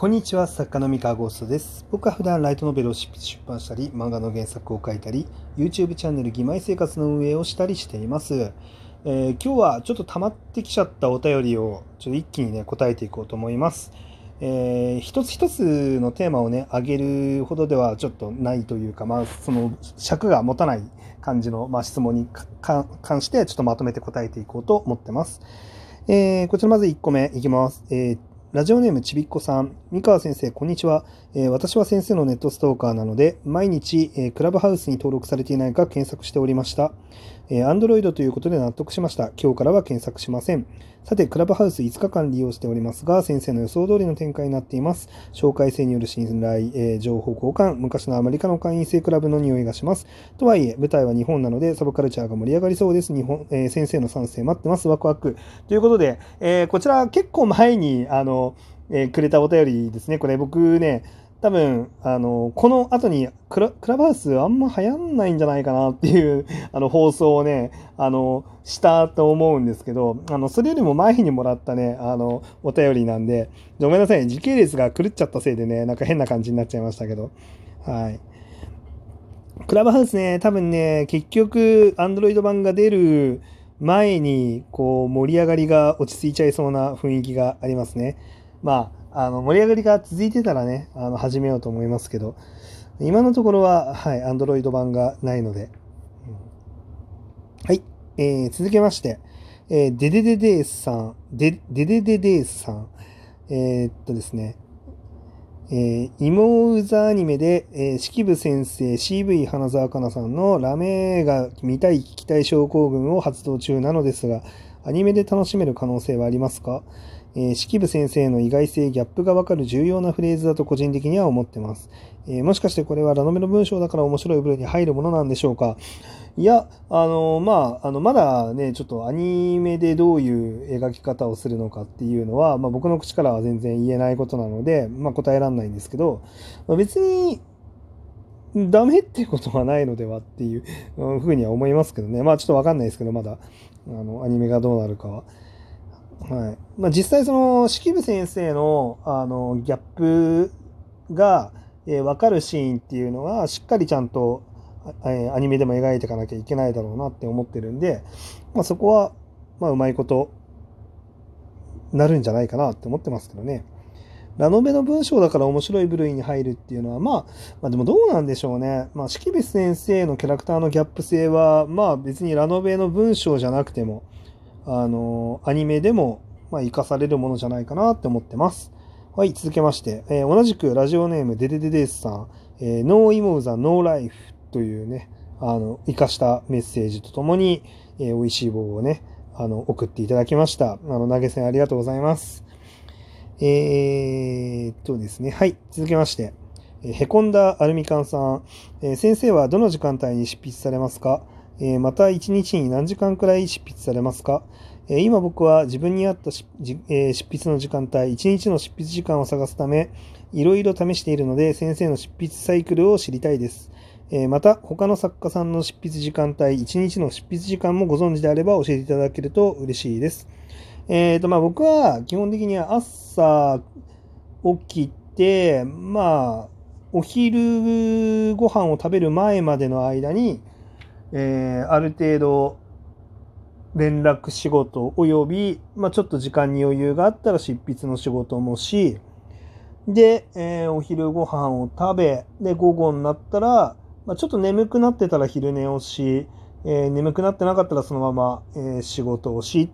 こんにちは、作家の三河ゴーストです。僕は普段ライトノベルを出版したり、漫画の原作を書いたり、YouTube チャンネル義妹生活の運営をしたりしています。えー今日はちょっと溜まってきちゃったお便りをちょっと一気にね、答えていこうと思います。えー一つ一つのテーマをね、上げるほどではちょっとないというか、まあ、その尺が持たない感じの、まあ、質問に関して、ちょっとまとめて答えていこうと思ってます。えーこちらまず1個目いきます。えーラジオネームちびっこさん。三河先生、こんにちは。えー私は先生のネットストーカーなので、毎日、えークラブハウスに登録されていないか検索しておりました。えー、Android ということで納得しました。今日からは検索しません。さて、クラブハウス5日間利用しておりますが、先生の予想通りの展開になっています。紹介制による信頼、えー情報交換、昔のアメリカの会員制クラブの匂いがします。とはいえ、舞台は日本なので、サブカルチャーが盛り上がりそうです。日本、えー先生の賛成待ってます。ワクワク。ということで、えこちら結構前に、あの、えくれたお便りですね。これ僕ね、多分、あの、この後にクラ、ブハウスあんま流行んないんじゃないかなっていう、あの、放送をね、あの、したと思うんですけど、あの、それよりも前にもらったね、あの、お便りなんで、ごめんなさい、時系列が狂っちゃったせいでね、なんか変な感じになっちゃいましたけど、はい。クラブハウスね、多分ね、結局、Android 版が出る前に、こう、盛り上がりが落ち着いちゃいそうな雰囲気がありますね。まあ、あの、盛り上がりが続いてたらね、あの、始めようと思いますけど、今のところは、はい、Android 版がないので。うん。はい、えー続けまして、えーデデデデースさん、デデデデデースさん、えーっとですね、えー、イモウザアニメで、えー、式部先生、CV 花澤香菜さんのラメが見たい聞きたい症候群を発動中なのですが、アニメで楽しめる可能性はありますか？えー、式部先生の意外性、ギャップがわかる重要なフレーズだと個人的には思ってます。えーもしかしてこれはラノベの文章だから面白い部類に入るものなんでしょうか？いや、あの、まあ、あの、まだね、ちょっとアニメでどういう描き方をするのかっていうのは、まあ、僕の口からは全然言えないことなので、まあ、答えられないんですけど、まあ別に、ダメってことはないのではっていうふうには思いますけどね。まあ、ちょっとわかんないですけど、まだ、あの、アニメがどうなるかは。はい。まあ、実際その、式部先生の、あの、ギャップが、えーわかるシーンっていうのは、しっかりちゃんと、えーアニメでも描いていかなきゃいけないだろうなって思ってるんで、まあ、そこは、まあ、うまいこと、なるんじゃないかなって思ってますけどね。ラノベの文章だから面白い部類に入るっていうのは、まあ、まあでもどうなんでしょうね。まあ、式部先生のキャラクターのギャップ性は、まあ別にラノベの文章じゃなくても、あの、アニメでも、まあ、活かされるものじゃないかなって思ってます。はい、続けまして、えー同じくラジオネームデデデデースさん、えー、ノーイモーザノーライフというね、あの、活かしたメッセージとともに、えー美味しい棒をね、あの、送っていただきました。あの、投げ銭ありがとうございます。えーっとですね、はい、続けまして、えーへこんだアルミカンさん、えー先生はどの時間帯に執筆されますか、えまた1日に何時間くらい執筆されますか、え今僕は自分に合ったえ執筆の時間帯、1日の執筆時間を探すため、いろいろ試しているので、先生の執筆サイクルを知りたいです。えまた、他の作家さんの執筆時間帯、1日の執筆時間もご存知であれば教えていただけると嬉しいです。えーと、まあ僕は基本的には朝起きて、まあ、お昼ご飯を食べる前までの間に、えーある程度連絡仕事および、まあ、ちょっと時間に余裕があったら執筆の仕事もし、で、えーお昼ご飯を食べ、で、午後になったら、まあ、ちょっと眠くなってたら昼寝をし、えー眠くなってなかったらそのまま、えー仕事をし、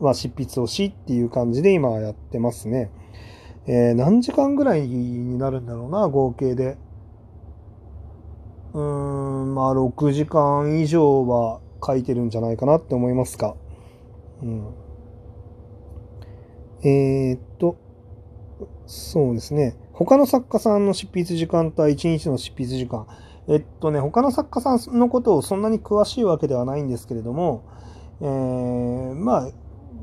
まあ、執筆をしっていう感じで今やってますね。え何時間ぐらいになるんだろうな、合計で。うーん、まあ、6時間以上は書いてるんじゃないかなって思いますか。うん。えーっと、そうですね。他の作家さんの執筆時間帯、1日の執筆時間。えっとね、他の作家さんのことをそんなに詳しいわけではないんですけれども、えーまあ、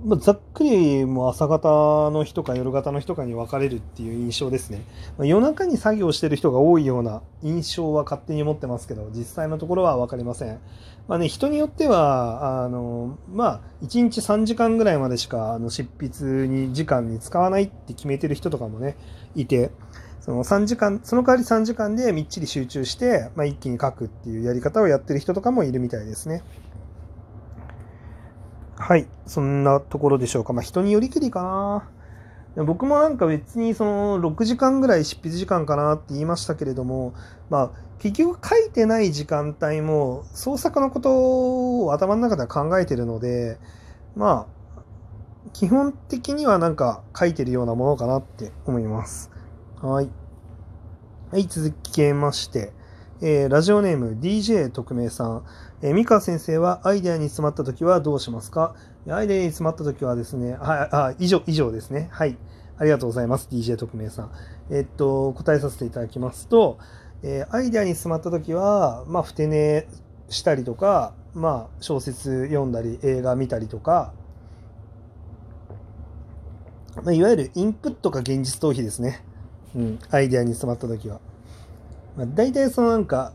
まあ、ざっくりもう朝方の日とか夜型の日とかに分かれるっていう印象ですね。まあ、夜中に作業してる人が多いような印象は勝手に持ってますけど、実際のところは分かりません。まあね、人によっては、あの、まあ、1日3時間ぐらいまでしかあの執筆に時間に使わないって決めてる人とかもね、いて、その3時間、その代わり3時間でみっちり集中して、まあ、一気に書くっていうやり方をやってる人とかもいるみたいですね。はい、そんなところでしょうか。まあ、人によりきりかな。僕もなんか別にその6時間ぐらい執筆時間かなって言いましたけれども、まあ、結局書いてない時間帯も創作のことを頭の中では考えてるので、まあ、基本的にはなんか書いてるようなものかなって思います。はい。はい、続きまして、えー、ラジオネーム DJ 特命さん。えー、三川先生はアイデアに詰まった時はどうしますか？アイデアに詰まった時はですね、はい、あ、以上、以上ですね。はい。ありがとうございます。DJ 特命さん。えー、っと、答えさせていただきますと、えー、アイデアに詰まった時は、まあ、ふて寝したりとか、まあ、小説読んだり、映画見たりとか、まあ、いわゆるインプットか現実逃避ですね。うん、アイデアに詰まった時は。まあ、大体そのなんか、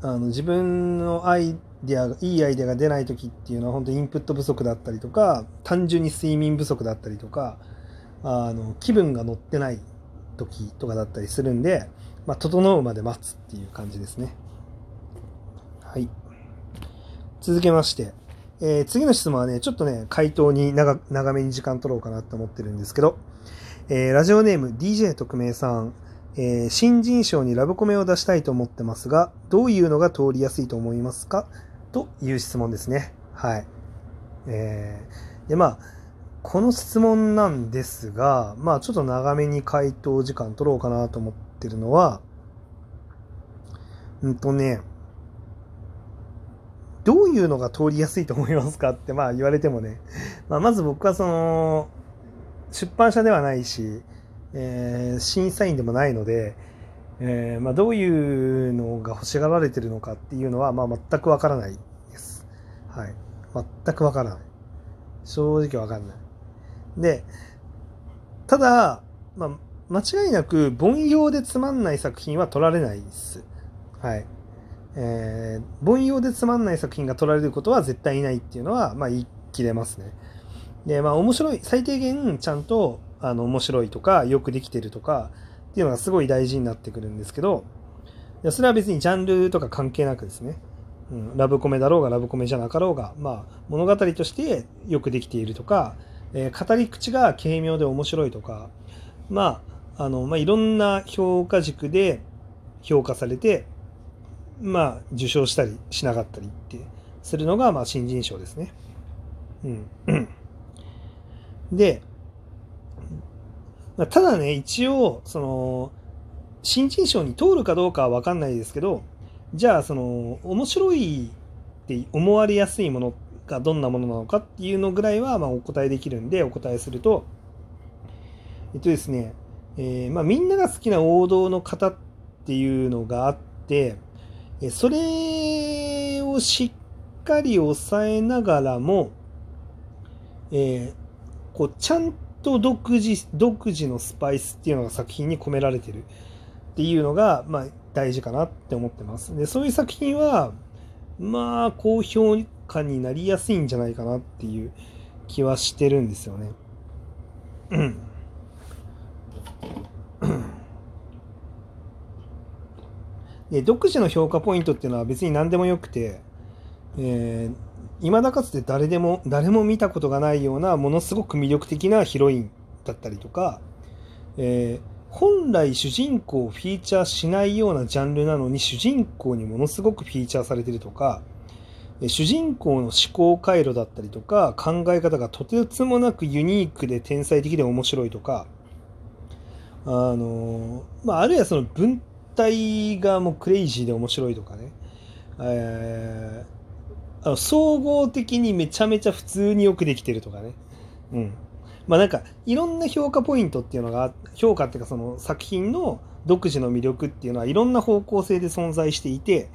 あの自分のアイデアがいいアイデアが出ない時っていうのは本当にインプット不足だったりとか単純に睡眠不足だったりとかあの気分が乗ってない時とかだったりするんで、まあ、整うまで待つっていう感じですね。はい。続けまして、えー、次の質問はねちょっとね回答に長長めに時間取ろうかなと思ってるんですけど、えー、ラジオネーム DJ 特命さん。えー、新人賞にラブコメを出したいと思ってますが、どういうのが通りやすいと思いますか？という質問ですね。はい。えー、で、まあ、この質問なんですが、まあ、ちょっと長めに回答時間取ろうかなと思ってるのは、うんとね、どういうのが通りやすいと思いますか？ってまあ言われてもね、まあ、まず僕はその出版社ではないし、えー、審査員でもないので、えー、まあ、どういうのが欲しがられてるのかっていうのは、まあ、全くわからないです。はい。全くわからない。正直わかんない。で、ただ、まあ、間違いなく凡庸でつまんない作品は取られないです。はい。えー、凡庸でつまんない作品が取られることは絶対にないっていうのは、まあ、言い切れますね。で、まあ、面白い、最低限ちゃんとあの面白いとかよくできてるとかっていうのがすごい大事になってくるんですけどそれは別にジャンルとか関係なくですね、うん、ラブコメだろうがラブコメじゃなかろうが、まあ、物語としてよくできているとか、えー、語り口が軽妙で面白いとかまああの、まあ、いろんな評価軸で評価されてまあ受賞したりしなかったりってするのが、まあ、新人賞ですね。うん、でただね、一応、その、新人賞に通るかどうかは分かんないですけど、じゃあ、その、面白いって思われやすいものがどんなものなのかっていうのぐらいは、まあ、お答えできるんで、お答えすると、えっとですね、えー、まあ、みんなが好きな王道の方っていうのがあって、それをしっかり抑えながらも、えー、こうちゃんとと独自独自のスパイスっていうのが作品に込められてるっていうのが、まあ、大事かなって思ってます。でそういう作品はまあ高評価になりやすいんじゃないかなっていう気はしてるんですよね。うんで独自の評価ポイントっていうのは別に何でもよくて、えー、未だかつて誰でも誰も見たことがないようなものすごく魅力的なヒロインだったりとか、えー、本来主人公をフィーチャーしないようなジャンルなのに主人公にものすごくフィーチャーされてるとか主人公の思考回路だったりとか考え方がとてつもなくユニークで天才的で面白いとかあのまあ、あるいはその文体がもうクレイジーで面白いとかね、えーあの総合的にめちゃめちゃ普通によくできてるとかね。うん。まあなんかいろんな評価ポイントっていうのが評価っていうかその作品の独自の魅力っていうのはいろんな方向性で存在していて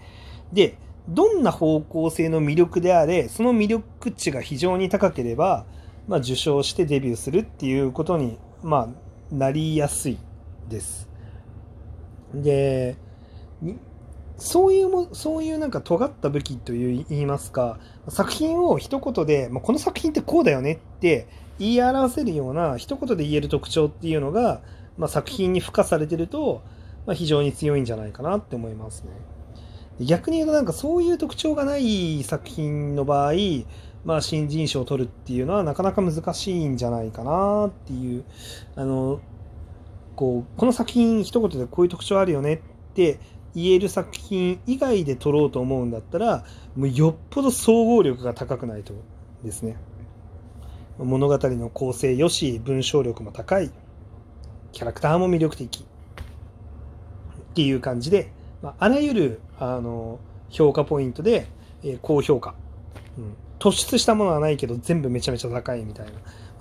でどんな方向性の魅力であれその魅力値が非常に高ければまあ、受賞してデビューするっていうことに、まあ、なりやすいです。で、そういうも、そういうなんか尖った武器という言いますか、作品を一言で、まあ、この作品ってこうだよねって言い表せるような一言で言える特徴っていうのが、まあ、作品に付加されてると、まあ、非常に強いんじゃないかなって思いますね。逆に言うとなんかそういう特徴がない作品の場合、まあ、新人賞を取るっていうのはなかなか難しいんじゃないかなっていうあのこうこの作品一言でこういう特徴あるよねって言える作品以外で撮ろうと思うんだったらもうよっぽど総合力が高くないとですね。物語の構成よし文章力も高いキャラクターも魅力的っていう感じで、まあ、あらゆるあの評価ポイントで、えー、高評価、うん、突出したものはないけど全部めちゃめちゃ高いみたいな。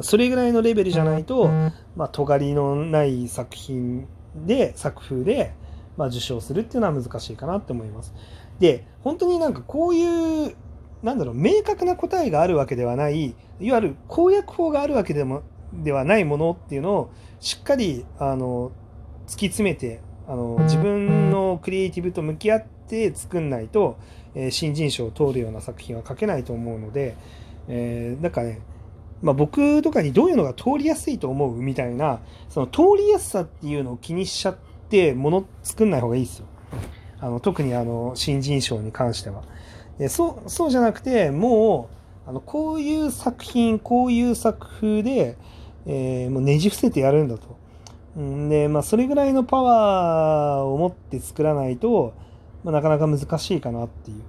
それぐらいのレベルじゃないと、まあ、尖りのない作品で作風でまあ、受賞するっていうのは難しいかなって思います。で、本当になんかこういう、なんだろう、明確な答えがあるわけではない、いわゆる公約法があるわけでもではないものっていうのをしっかりあの突き詰めてあの自分のクリエイティブと向き合って作んないと、えー、新人賞を通るような作品は書けないと思うので、えー、なんかね、まあ、僕とかにどういうのが通りやすいと思うみたいなその通りやすさっていうのを気にしちゃってって物作んない方がいいですよ。あの特にあの新人賞に関しては。でそうそうじゃなくてもうあのこういう作品こういう作風で、えー、もうねじ伏せてやるんだと。んでまあそれぐらいのパワーを持って作らないと、まあ、なかなか難しいかなっていう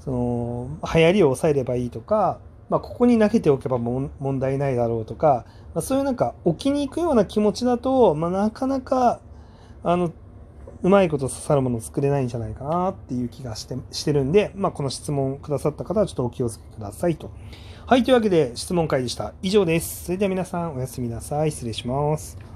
その流行りを抑えればいいとか、まあ、ここに投げておけば問題ないだろうとか、まあ、そういうなんか置きに行くような気持ちだと、まあ、なかなかあの、うまいこと刺さるものを作れないんじゃないかなっていう気がしてしてるんで、まあ、この質問くださった方はちょっとお気をつけくださいと。はい、というわけで質問会でした。以上です。それでは皆さんおやすみなさい。失礼します。